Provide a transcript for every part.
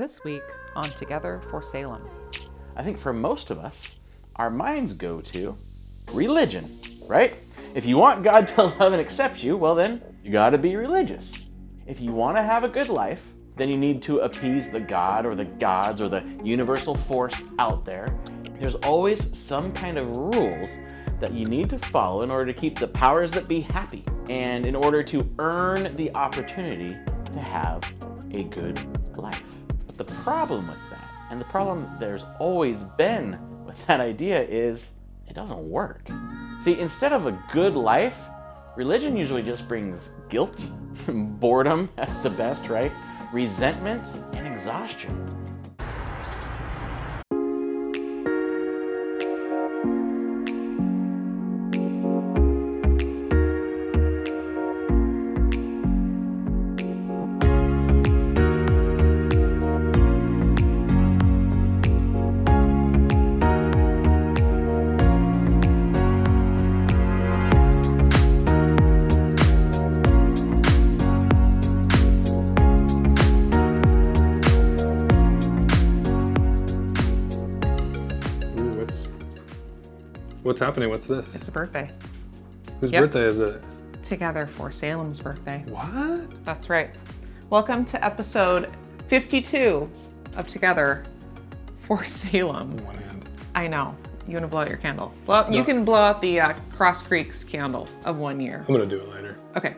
This week on Together for Salem. I think for most of us, our minds go to religion, right? If you want God to love and accept you, well, then you got to be religious. If you want to have a good life, then you need to appease the God or the gods or the universal force out there. There's always some kind of rules that you need to follow in order to keep the powers that be happy and in order to earn the opportunity to have a good life. The problem with that, and the problem there's always been with that idea, is it doesn't work. See, instead of a good life, religion usually just brings guilt, boredom at the best, right? Resentment and exhaustion. What's happening? What's this? It's a birthday. Whose Yep. birthday is it? Together for Salem's birthday. What? That's right. Welcome to episode 52 of Together for Salem. One hand. I know. You want to blow out your candle? Well, you No. can blow out the uh, Cross Creeks candle of one year. I'm gonna do it later. Okay.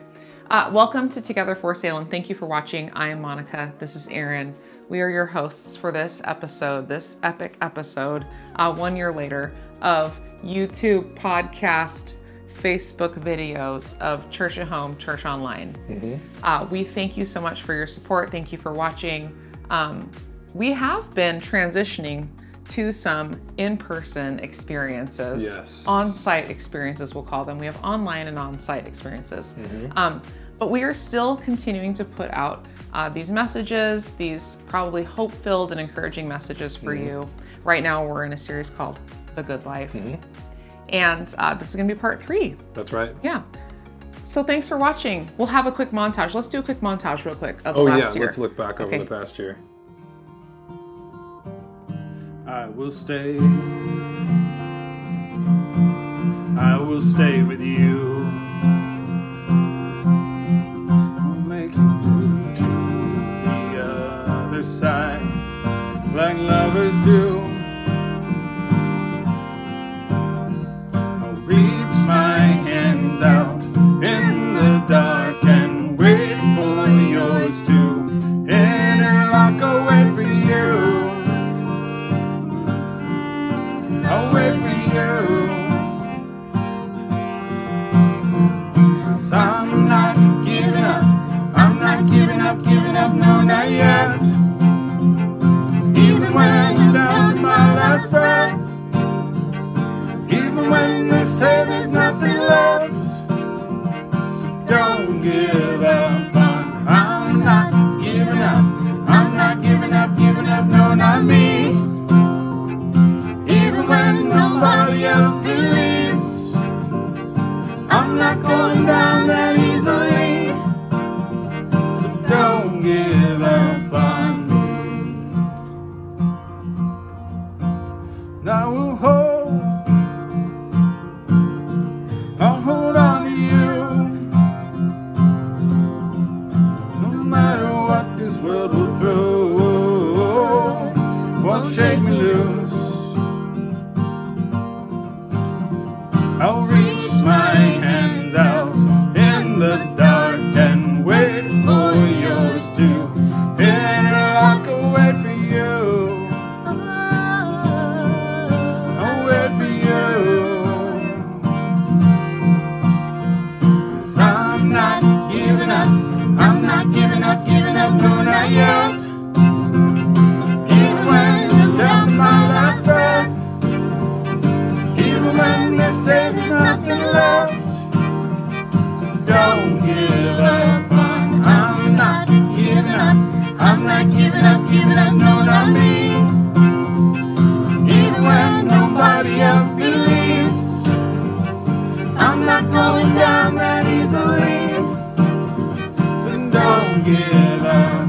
Uh, welcome to Together for Salem. Thank you for watching. I am Monica. This is Erin. We are your hosts for this episode, this epic episode, uh, one year later, of YouTube, podcast, Facebook videos of Church at Home, Church Online. Uh, we thank you so much for your support. Thank you for watching. Um, we have been transitioning to some in person experiences, Yes. on site experiences, we'll call them. We have online and on site experiences. Um, but we are still continuing to put out uh, these messages, these probably hope filled and encouraging messages for you. Right now, we're in a series called The Good Life. And uh, this is going to be part three. That's right. Yeah. So thanks for watching. We'll have a quick montage. Let's do a quick montage, real quick, of Oh yeah, last year. let's look back over the past year. I will stay. I will stay with you. Shake me So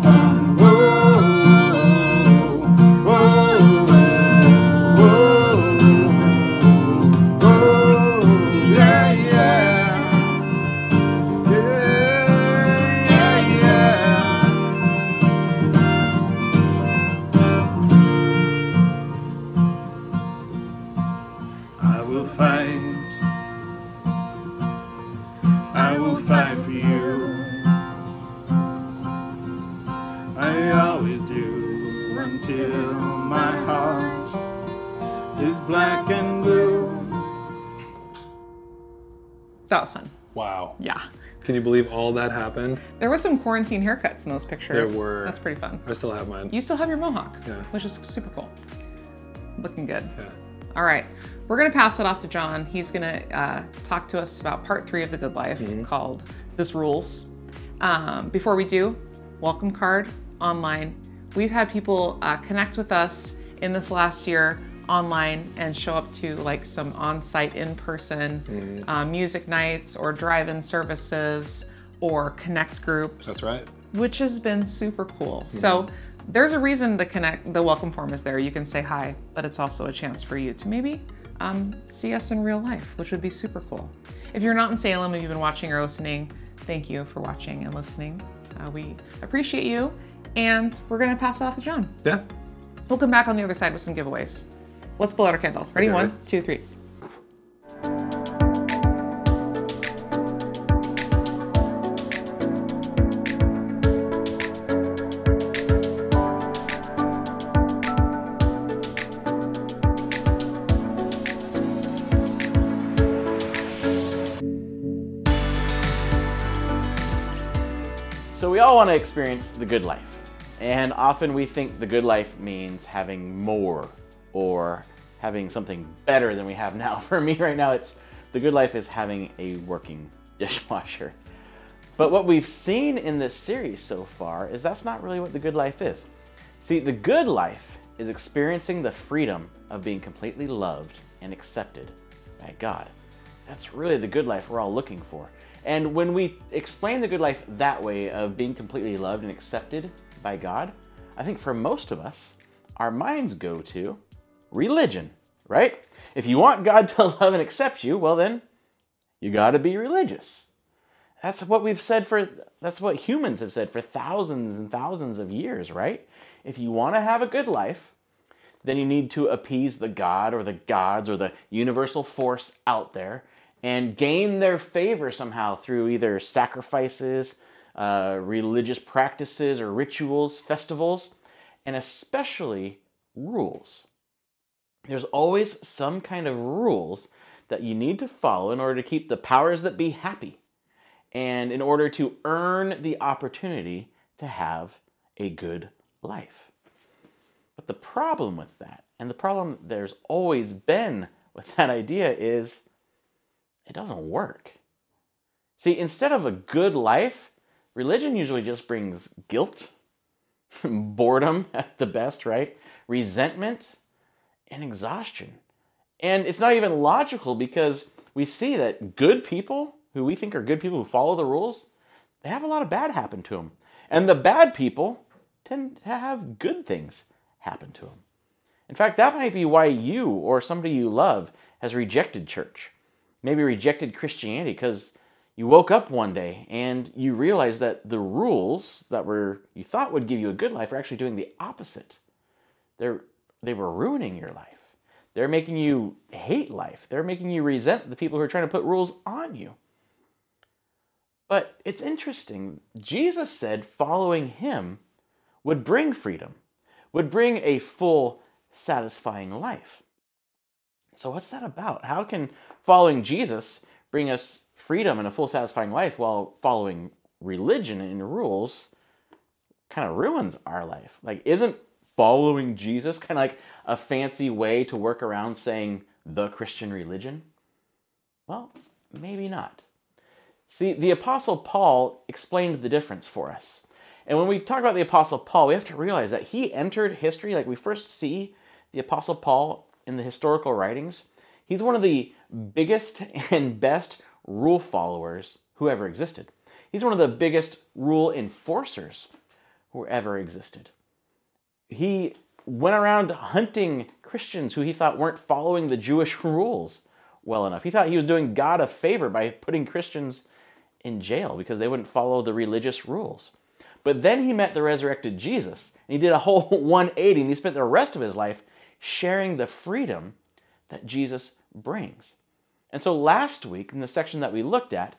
Can you believe all that happened? There was some quarantine haircuts in those pictures. There were. That's pretty fun. I still have mine. You still have your mohawk, Yeah. which is super cool. Looking good. Yeah. All right, we're gonna pass it off to Jon. He's gonna uh, talk to us about part three of the Good Life called "This Rules." Um, before we do, welcome card online. We've had people uh, connect with us in this last year online and show up to like some on-site in-person uh, music nights or drive-in services or connect groups That's right. which has been super cool. So there's a reason the connect the welcome form is there. You can say hi, but it's also a chance for you to maybe um, see us in real life, which would be super cool. If you're not in Salem and you've been watching or listening, thank you for watching and listening. Uh, we appreciate you, and we're gonna pass it off to Jon. Yeah. We'll come back on the other side with some giveaways. Let's blow out our candle. Ready? Okay, One, two, three. So we all want to experience the good life. And often we think the good life means having more or having something better than we have now. For me right now it's the good life is having a working dishwasher. But what we've seen in this series so far is that's not really what the good life is. See, the good life is experiencing the freedom of being completely loved and accepted by God. That's really the good life we're all looking for. And when we explain the good life that way of being completely loved and accepted by God, I think for most of us, our minds go to religion, right? If you want God to love and accept you, well, then you got to be religious. That's what we've said for, that's what humans have said for thousands and thousands of years, right? If you want to have a good life, then you need to appease the God or the gods or the universal force out there and gain their favor somehow through either sacrifices, uh, religious practices or rituals, festivals, and especially rules. There's always some kind of rules that you need to follow in order to keep the powers that be happy and in order to earn the opportunity to have a good life. But the problem with that, and the problem there's always been with that idea, is it doesn't work. See, instead of a good life, religion usually just brings guilt, boredom at the best, right? Resentment and exhaustion. And it's not even logical because we see that good people who we think are good people who follow the rules, they have a lot of bad happen to them. And the bad people tend to have good things happen to them. In fact, that might be why you or somebody you love has rejected church, maybe rejected Christianity because you woke up one day and you realized that the rules that were you thought would give you a good life are actually doing the opposite. They're they were ruining your life. They're making you hate life. They're making you resent the people who are trying to put rules on you. But it's interesting. Jesus said following him would bring freedom, would bring a full, satisfying life. So, what's that about? How can following Jesus bring us freedom and a full, satisfying life while following religion and rules kind of ruins our life? Like, isn't following Jesus kind of like a fancy way to work around saying the Christian religion? Well, maybe not. See, the Apostle Paul explained the difference for us. And when we talk about the Apostle Paul, we have to realize that he entered history, like we first see the Apostle Paul in the historical writings. He's one of the biggest and best rule followers who ever existed. He's one of the biggest rule enforcers who ever existed. He went around hunting Christians who he thought weren't following the Jewish rules well enough. He thought he was doing God a favor by putting Christians in jail because they wouldn't follow the religious rules. But then he met the resurrected Jesus, and he did a whole 180, and he spent the rest of his life sharing the freedom that Jesus brings. And so last week, in the section that we looked at,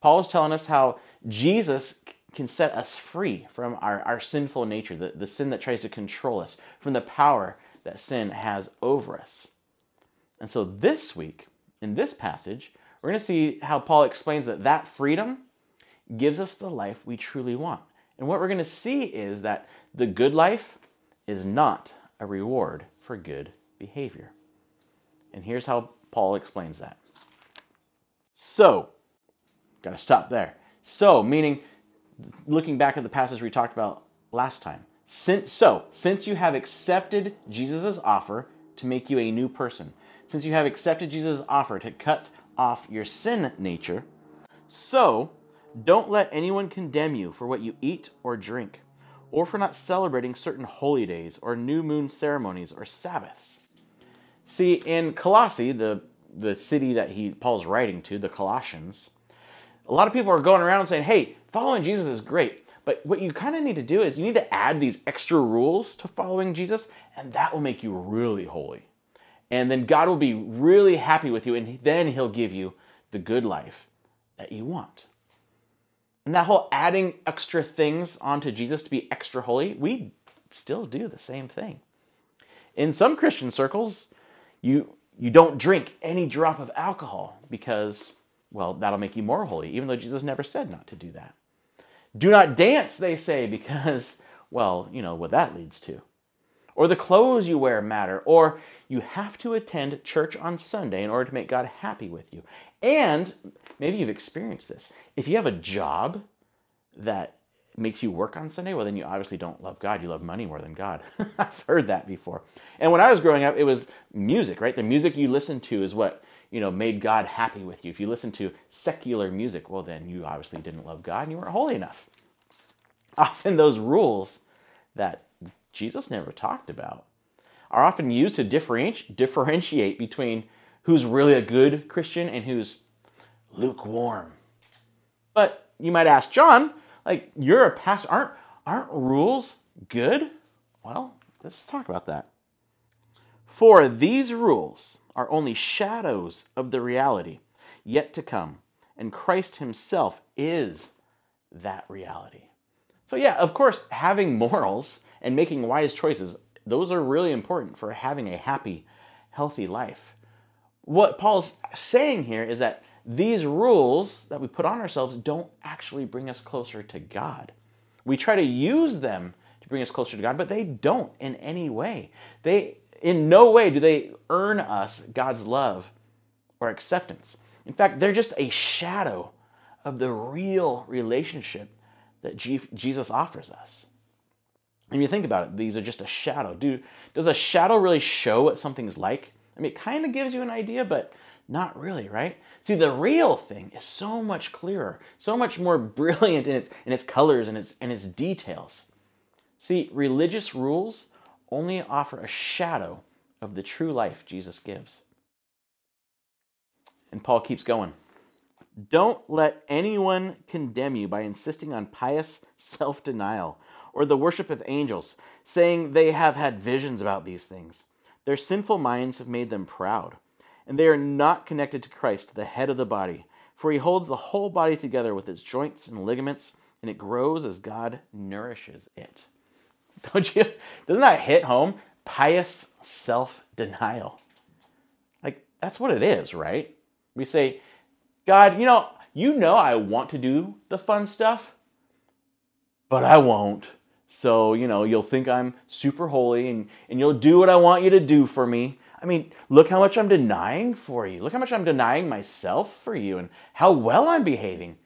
Paul was telling us how Jesus can set us free from our, our sinful nature, the, the sin that tries to control us, from the power that sin has over us. And so this week, in this passage, we're going to see how Paul explains that that freedom gives us the life we truly want. And what we're going to see is that the good life is not a reward for good behavior. And here's how Paul explains that. So, got to stop there. So, meaning looking back at the passage we talked about last time. Since, so, since you have accepted Jesus' offer to make you a new person, since you have accepted Jesus' offer to cut off your sin nature, so don't let anyone condemn you for what you eat or drink, or for not celebrating certain holy days, or new moon ceremonies, or Sabbaths. See, in Colossae, the, the city that he Paul's writing to, the Colossians, a lot of people are going around saying, hey, following Jesus is great. But what you kind of need to do is you need to add these extra rules to following Jesus, and that will make you really holy. And then God will be really happy with you, and then He'll give you the good life that you want. And that whole adding extra things onto Jesus to be extra holy, we still do the same thing. In some Christian circles, you you don't drink any drop of alcohol because well, that'll make you more holy, even though Jesus never said not to do that. Do not dance, they say, because, well, you know what that leads to. Or the clothes you wear matter, or you have to attend church on Sunday in order to make God happy with you. And maybe you've experienced this. If you have a job that makes you work on Sunday, well, then you obviously don't love God. You love money more than God. I've heard that before. And when I was growing up, it was music, right? The music you listen to is what you know, made God happy with you. If you listen to secular music, well, then you obviously didn't love God and you weren't holy enough. Often those rules that Jesus never talked about are often used to differentiate between who's really a good Christian and who's lukewarm. But you might ask, Jon, like you're a pastor, aren't aren't rules good? Well, let's talk about that. For these rules are only shadows of the reality yet to come, and Christ Himself is that reality. So, yeah, of course, having morals and making wise choices, those are really important for having a happy, healthy life. What Paul's saying here is that these rules that we put on ourselves don't actually bring us closer to God. We try to use them to bring us closer to God, but they don't in any way. They in no way do they earn us God's love or acceptance. In fact, they're just a shadow of the real relationship that Jesus offers us. And you think about it, these are just a shadow. Do, does a shadow really show what something's like? I mean, it kind of gives you an idea, but not really, right? See, the real thing is so much clearer, so much more brilliant in its, in its colors and its, and its details. See, religious rules only offer a shadow of the true life Jesus gives. And Paul keeps going. Don't let anyone condemn you by insisting on pious self denial or the worship of angels, saying they have had visions about these things. Their sinful minds have made them proud, and they are not connected to Christ, the head of the body, for he holds the whole body together with its joints and ligaments, and it grows as God nourishes it. Don't you? Doesn't that hit home? Pious self denial. Like, that's what it is, right? We say, God, you know, you know I want to do the fun stuff, but I won't. So, you know, you'll think I'm super holy and, and you'll do what I want you to do for me. I mean, look how much I'm denying for you. Look how much I'm denying myself for you and how well I'm behaving.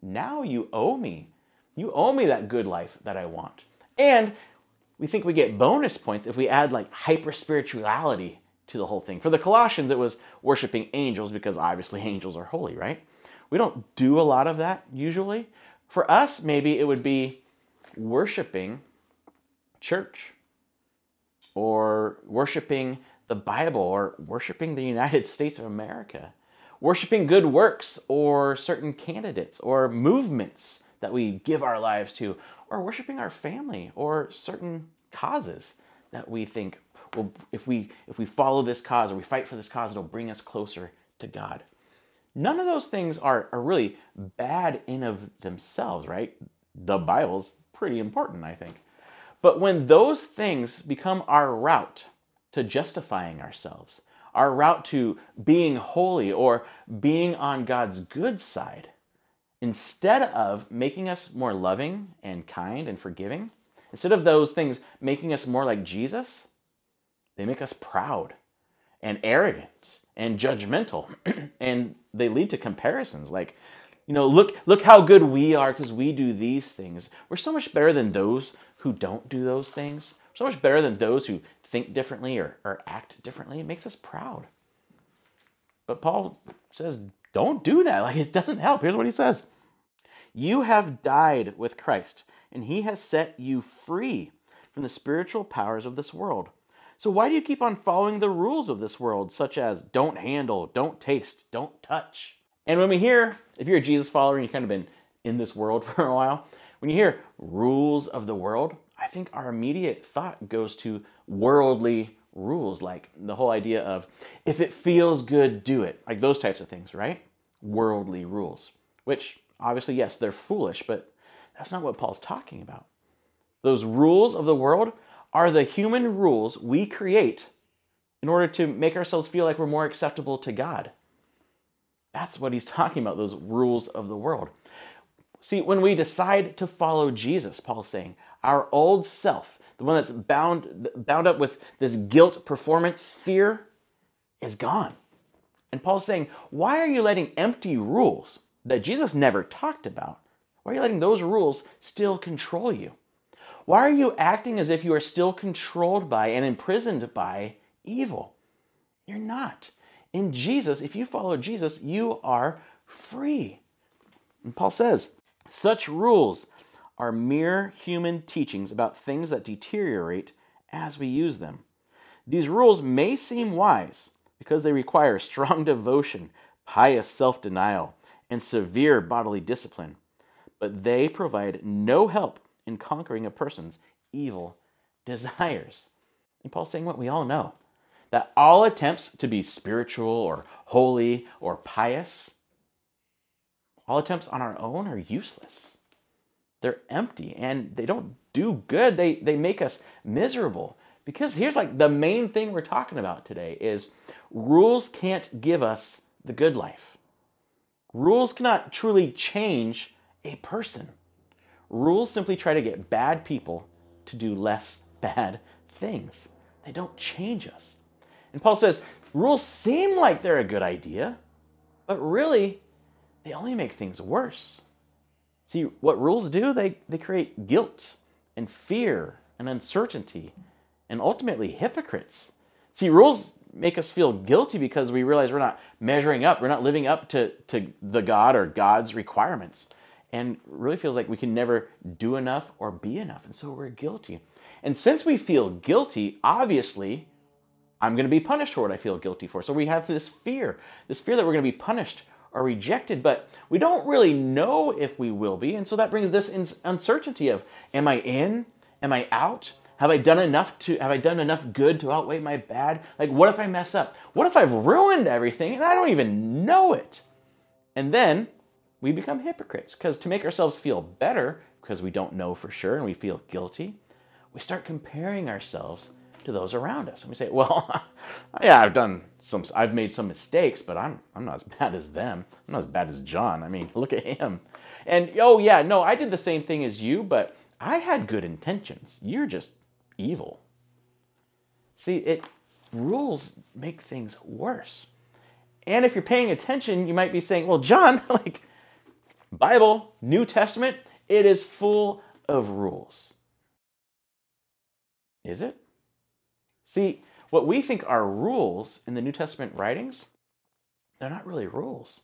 Now you owe me. You owe me that good life that I want. And we think we get bonus points if we add like hyper spirituality to the whole thing. For the Colossians, it was worshiping angels because obviously angels are holy, right? We don't do a lot of that usually. For us, maybe it would be worshiping church or worshiping the Bible or worshiping the United States of America, worshiping good works or certain candidates or movements that we give our lives to, or worshiping our family or certain causes that we think, well, if we if we follow this cause or we fight for this cause, it'll bring us closer to God. None of those things are, are really bad in of themselves, right? the Bible's pretty important, I think. But when those things become our route to justifying ourselves, our route to being holy or being on God's good side, instead of making us more loving and kind and forgiving, instead of those things making us more like Jesus, they make us proud and arrogant and judgmental and they lead to comparisons. Like you know look look how good we are because we do these things. We're so much better than those who don't do those things. So much better than those who think differently or, or act differently. It makes us proud. But paul says don't do that. Like it doesn't help. Here's what he says you have died with christ and he has set you free from the spiritual powers of this world so why do you keep on following the rules of this world, such as don't handle, don't taste, don't touch? And when we hear, if you're a Jesus follower and you've kind of been in this world for a while, when you hear rules of the world, I think our immediate thought goes to worldly rules, like the whole idea of if it feels good, do it, like those types of things, right? Worldly rules, which obviously, yes, they're foolish, but that's not what Paul's talking about. Those rules of the world are the human rules we create in order to make ourselves feel like we're more acceptable to God. That's what he's talking about, those rules of the world. See, when we decide to follow Jesus, Paul's saying, our old self, the one that's bound, bound up with this guilt, performance, fear, is gone. And Paul's saying, why are you letting empty rules that Jesus never talked about, why are you letting those rules still control you? Why are you acting as if you are still controlled by and imprisoned by evil? You're not. In Jesus, if you follow Jesus, you are free. And Paul says, such rules are mere human teachings about things that deteriorate as we use them. These rules may seem wise because they require strong devotion, pious self denial, and severe bodily discipline, but they provide no help in conquering a person's evil desires. And Paul's saying what we all know that all attempts to be spiritual or holy or pious, all attempts on our own are useless. They're empty and they don't do good. They, they make us miserable. Because here's like the main thing we're talking about today is rules can't give us the good life. Rules cannot truly change a person. Rules simply try to get bad people to do less bad things. They don't change us. And Paul says, rules seem like they're a good idea, but really, they only make things worse. See, what rules do, they, they create guilt and fear and uncertainty and ultimately hypocrites. See, rules make us feel guilty because we realize we're not measuring up, we're not living up to, to the God or God's requirements and really feels like we can never do enough or be enough. And so we're guilty. And since we feel guilty, obviously, I'm going to be punished for what I feel guilty for. So we have this fear, this fear that we're going to be punished or rejected, but we don't really know if we will be. And so that brings this uncertainty of am I in? Am I out? Have I done enough to have I done enough good to outweigh my bad? Like what if I mess up? What if I've ruined everything and I don't even know it? And then we become hypocrites because to make ourselves feel better, because we don't know for sure and we feel guilty, we start comparing ourselves to those around us. And we say, well, yeah, I've done some, I've made some mistakes, but I'm, I'm not as bad as them. I'm not as bad as Jon. I mean, look at him. And oh, yeah, no, I did the same thing as you, but I had good intentions. You're just evil. See, it rules make things worse. And if you're paying attention, you might be saying, well, Jon, like, Bible, New Testament, it is full of rules. Is it? See, what we think are rules in the New Testament writings, they're not really rules.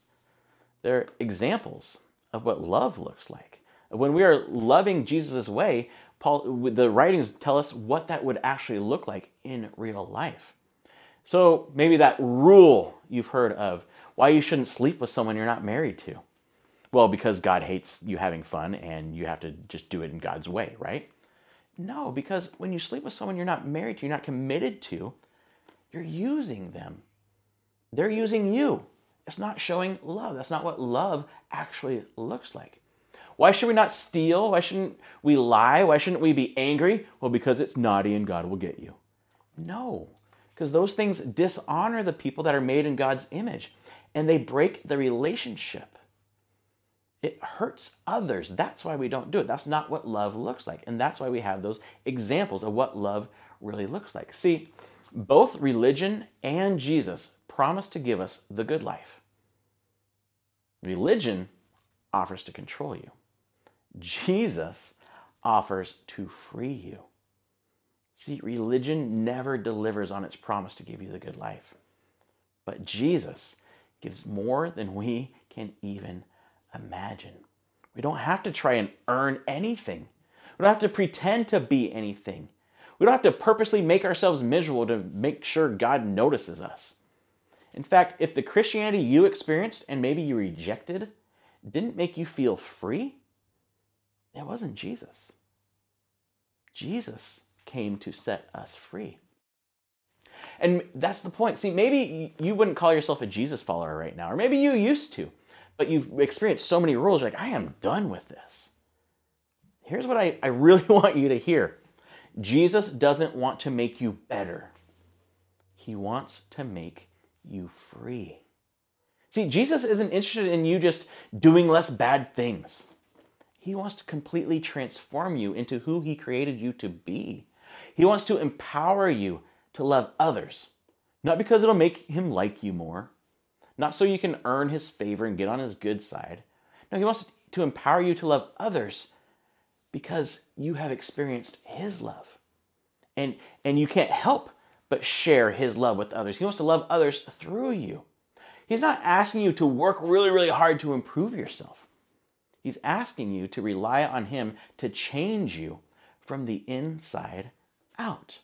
They're examples of what love looks like. When we are loving Jesus' way, Paul, the writings tell us what that would actually look like in real life. So maybe that rule you've heard of, why you shouldn't sleep with someone you're not married to. Well, because God hates you having fun and you have to just do it in God's way, right? No, because when you sleep with someone you're not married to, you're not committed to, you're using them. They're using you. It's not showing love. That's not what love actually looks like. Why should we not steal? Why shouldn't we lie? Why shouldn't we be angry? Well, because it's naughty and God will get you. No, because those things dishonor the people that are made in God's image and they break the relationship. It hurts others. That's why we don't do it. That's not what love looks like. And that's why we have those examples of what love really looks like. See, both religion and Jesus promise to give us the good life. Religion offers to control you. Jesus offers to free you. See, religion never delivers on its promise to give you the good life. But Jesus gives more than we can even imagine. We don't have to try and earn anything. We don't have to pretend to be anything. We don't have to purposely make ourselves miserable to make sure God notices us. In fact, if the Christianity you experienced and maybe you rejected didn't make you feel free, it wasn't Jesus. Jesus came to set us free. And that's the point. See, maybe you wouldn't call yourself a Jesus follower right now, or maybe you used to, but you've experienced so many rules, you're like, I am done with this. Here's what I, I really want you to hear Jesus doesn't want to make you better, He wants to make you free. See, Jesus isn't interested in you just doing less bad things. He wants to completely transform you into who He created you to be. He wants to empower you to love others, not because it'll make Him like you more, not so you can earn His favor and get on His good side. No, He wants to empower you to love others because you have experienced His love. And, and you can't help but share His love with others. He wants to love others through you. He's not asking you to work really, really hard to improve yourself. He's asking you to rely on Him to change you from the inside out.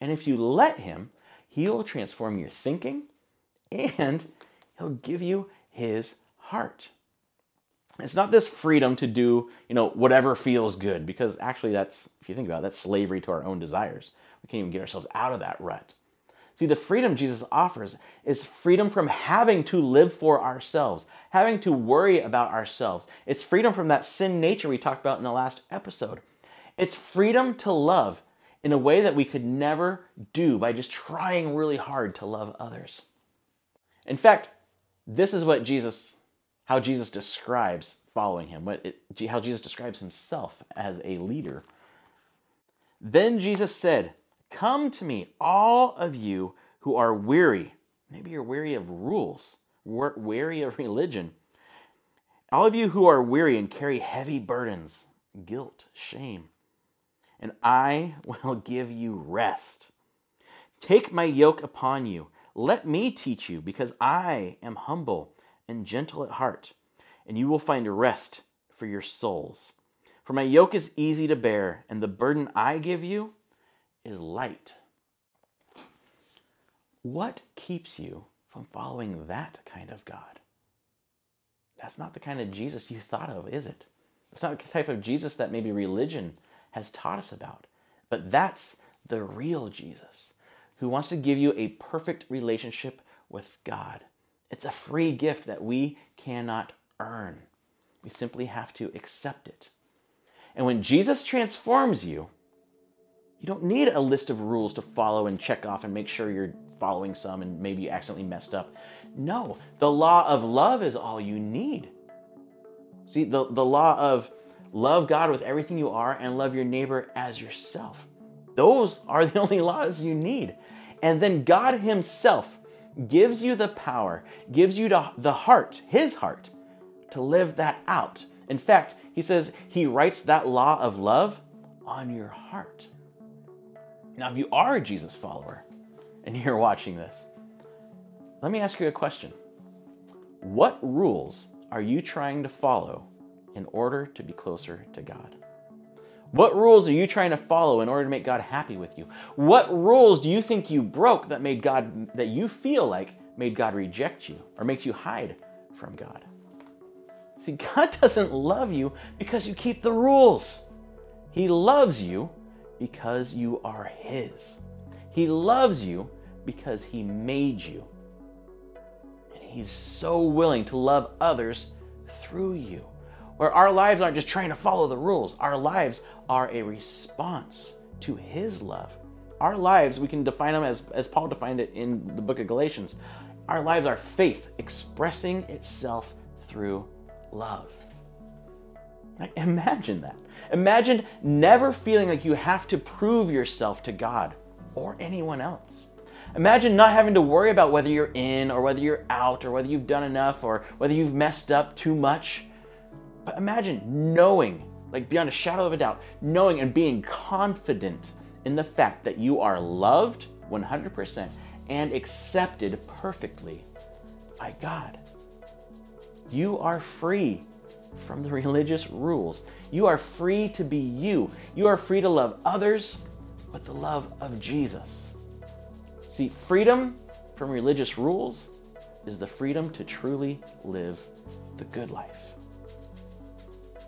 And if you let Him, He'll transform your thinking and He'll give you His heart. It's not this freedom to do, you know, whatever feels good, because actually that's, if you think about it, that's slavery to our own desires. We can't even get ourselves out of that rut. See, the freedom Jesus offers is freedom from having to live for ourselves, having to worry about ourselves. It's freedom from that sin nature we talked about in the last episode. It's freedom to love in a way that we could never do by just trying really hard to love others. In fact, this is what Jesus how Jesus describes following him, what it, how Jesus describes himself as a leader. Then Jesus said, Come to me, all of you who are weary. Maybe you're weary of rules, weary of religion. All of you who are weary and carry heavy burdens, guilt, shame, and I will give you rest. Take my yoke upon you. Let me teach you, because I am humble and gentle at heart, and you will find rest for your souls. For my yoke is easy to bear, and the burden I give you is light. What keeps you from following that kind of God? That's not the kind of Jesus you thought of, is it? It's not the type of Jesus that maybe religion has taught us about. But that's the real Jesus who wants to give you a perfect relationship with God. It's a free gift that we cannot earn. We simply have to accept it. And when Jesus transforms you, you don't need a list of rules to follow and check off and make sure you're following some and maybe you accidentally messed up. No, the law of love is all you need. See, the, the law of love God with everything you are and love your neighbor as yourself. Those are the only laws you need. And then God Himself gives you the power, gives you the heart, His heart, to live that out. In fact, He says He writes that law of love on your heart. Now, if you are a Jesus follower and you're watching this, let me ask you a question. What rules are you trying to follow in order to be closer to God? What rules are you trying to follow in order to make God happy with you? What rules do you think you broke that made God that you feel like made God reject you or makes you hide from God? See, God doesn't love you because you keep the rules. He loves you because you are his. He loves you because he made you. And he's so willing to love others through you. where our lives aren't just trying to follow the rules. Our lives are a response to His love. Our lives, we can define them as, as Paul defined it in the book of Galatians. Our lives are faith expressing itself through love. Like, imagine that. Imagine never feeling like you have to prove yourself to God or anyone else. Imagine not having to worry about whether you're in or whether you're out or whether you've done enough or whether you've messed up too much. But imagine knowing, like beyond a shadow of a doubt, knowing and being confident in the fact that you are loved 100% and accepted perfectly by God. You are free from the religious rules. You are free to be you. You are free to love others with the love of Jesus. See, freedom from religious rules is the freedom to truly live the good life.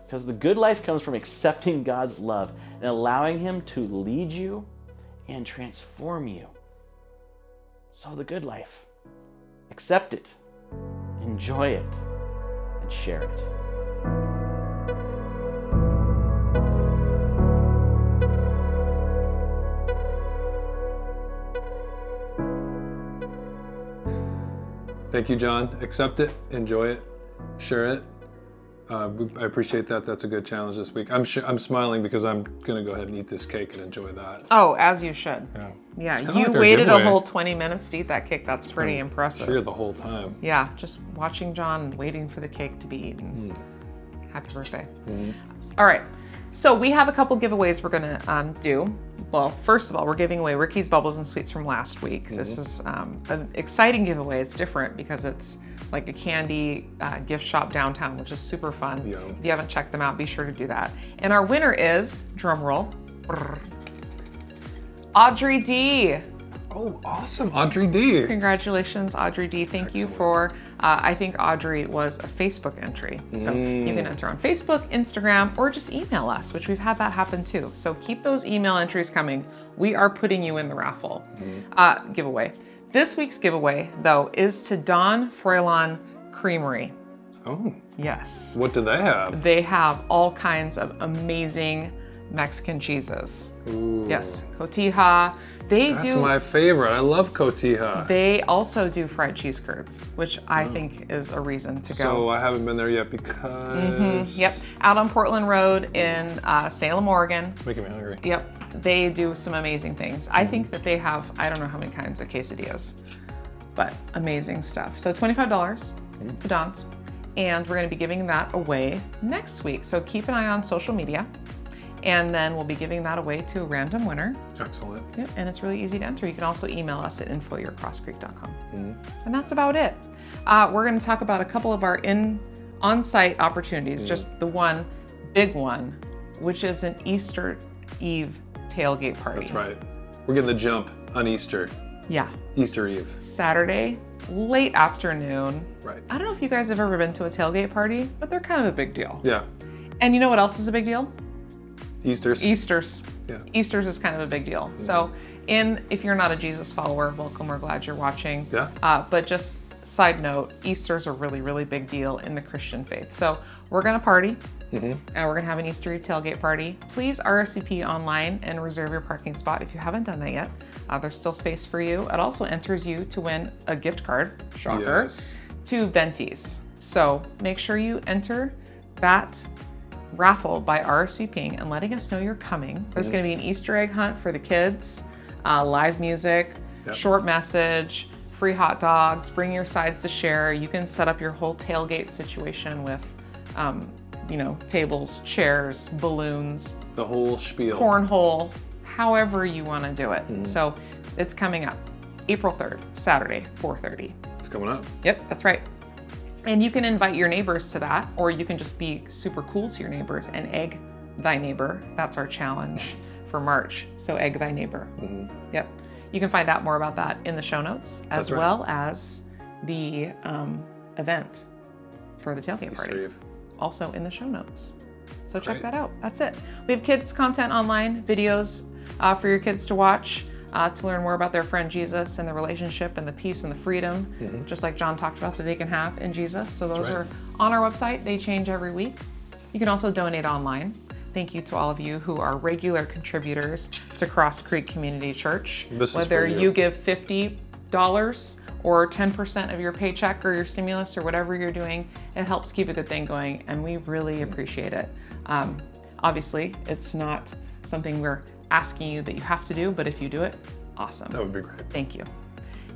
Because the good life comes from accepting God's love and allowing Him to lead you and transform you. So, the good life, accept it, enjoy it, and share it. Thank you, Jon. Accept it, enjoy it, share it. Uh, I appreciate that. That's a good challenge this week. I'm sure, I'm smiling because I'm gonna go ahead and eat this cake and enjoy that. Oh, as you should. Yeah. Yeah, you like waited a whole 20 minutes to eat that cake. That's pretty impressive. Here the whole time. Yeah, just watching Jon waiting for the cake to be eaten. Hmm. Happy birthday. Mm-hmm. All right, so we have a couple giveaways we're gonna um, do. Well, first of all, we're giving away Ricky's Bubbles and Sweets from last week. This Mm-hmm. is um, an exciting giveaway. It's different because it's like a candy uh, gift shop downtown, which is super fun. Yum. If you haven't checked them out, be sure to do that. And our winner is, drum roll, Audrey D. Oh, awesome, Audrey D. Congratulations, Audrey D. Thank you for, uh, I think Audrey was a Facebook entry. So you can enter on Facebook, Instagram, or just email us, which we've had that happen too. So keep those email entries coming. We are putting you in the raffle uh, giveaway. This week's giveaway, though, is to Don Froylan Creamery. Oh, Yes. what do they have? They have all kinds of amazing Mexican cheeses. Ooh, Yes, cotija. They That's do my favorite. I love cotija. They also do fried cheese curds, which I mm. think is a reason to go. so I haven't been there yet because. Mm-hmm, yep, out on Portland Road in uh, Salem, Oregon. Making me hungry. Yep, they do some amazing things. I mm-hmm. think that they have, I don't know how many kinds of quesadillas, but amazing stuff. So $25 mm-hmm. to Don's, and we're going to be giving that away next week. So keep an eye on social media, and then we'll be giving that away to a random winner. Excellent. Yep, and it's really easy to enter. You can also email us at info@yourcrosscreek.com. And that's about it. Uh, we're going to talk about a couple of our in on-site opportunities. Just the one big one, which is an Easter Eve tailgate party. That's right. We're getting the jump on Easter, Yeah, Easter Eve. Saturday, late afternoon. Right. I don't know if you guys have ever been to a tailgate party, but they're kind of a big deal. Yeah. And you know what else is a big deal? Easter's. Easter's. Yeah. Easter's is kind of a big deal. So, in if you're not a Jesus follower, welcome. We're glad you're watching. Yeah. Uh, but just side note, Easter's a really, really big deal in the Christian faith. So we're gonna party, and we're gonna have an Easter Eve tailgate party. Please RSVP online and reserve your parking spot if you haven't done that yet. Uh, there's still space for you. It also enters you to win a gift card. Shocker. Yes. To Venti's. So make sure you enter that raffle by RSVPing and letting us know you're coming. There's going to be an Easter egg hunt for the kids, uh, live music, Yep. short message, free hot dogs. Bring your sides to share. You can set up your whole tailgate situation with, um, you know, tables, chairs, balloons, The whole spiel. cornhole, however you want to do it. So it's coming up, April 3rd, Saturday, 4:30. It's coming up. Yep, that's right. And you can invite your neighbors to that, or you can just be super cool to your neighbors and egg thy neighbor. That's our challenge for March. So, egg thy neighbor. Yep. You can find out more about that in the show notes, as right. well as the um, event for the tailgate party. Also in the show notes. So, check that out. That's it. We have kids' content online, videos uh, for your kids to watch. Uh, to learn more about their friend Jesus and the relationship and the peace and the freedom, just like Jon talked about that they can have in Jesus. So those Mm-hmm. right. are on our website. They change every week. You can also donate online. Thank you to all of you who are regular contributors to Cross Creek Community Church. This Whether you. you give $50 or 10% of your paycheck or your stimulus or whatever you're doing, it helps keep a good thing going, and we really appreciate it. Um, obviously, it's not something we're asking you that you have to do, but if you do it, awesome. That would be great. Thank you.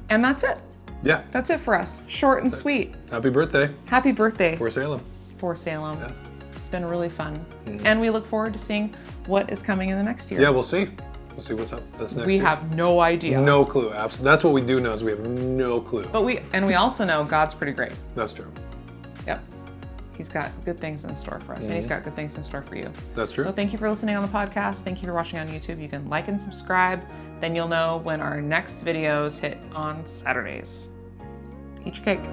And that's it. Yeah. That's it for us. Short and sweet. Happy birthday Happy birthday for Salem. for Salem. Yeah. It's been really fun. Mm-hmm. And we look forward to seeing what is coming in the next year. Yeah, we'll see. We'll see what's up this next we year. have no idea. no clue. Absolutely. That's what we do know is we have no clue. But we and we also know God's pretty great. That's true. Yep. He's got good things in store for us, and he's mm-hmm. got good things in store for you. That's true. So thank you for listening on the podcast. Thank you for watching on YouTube. You can like and subscribe. Then you'll know when our next videos hit on Saturdays. Eat your cake. I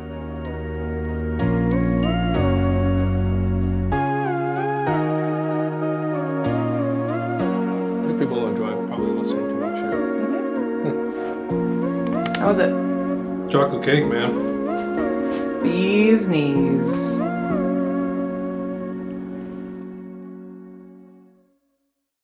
think people drive probably listening to my show. Mm-hmm. How was it? Chocolate cake, man. Bees knees.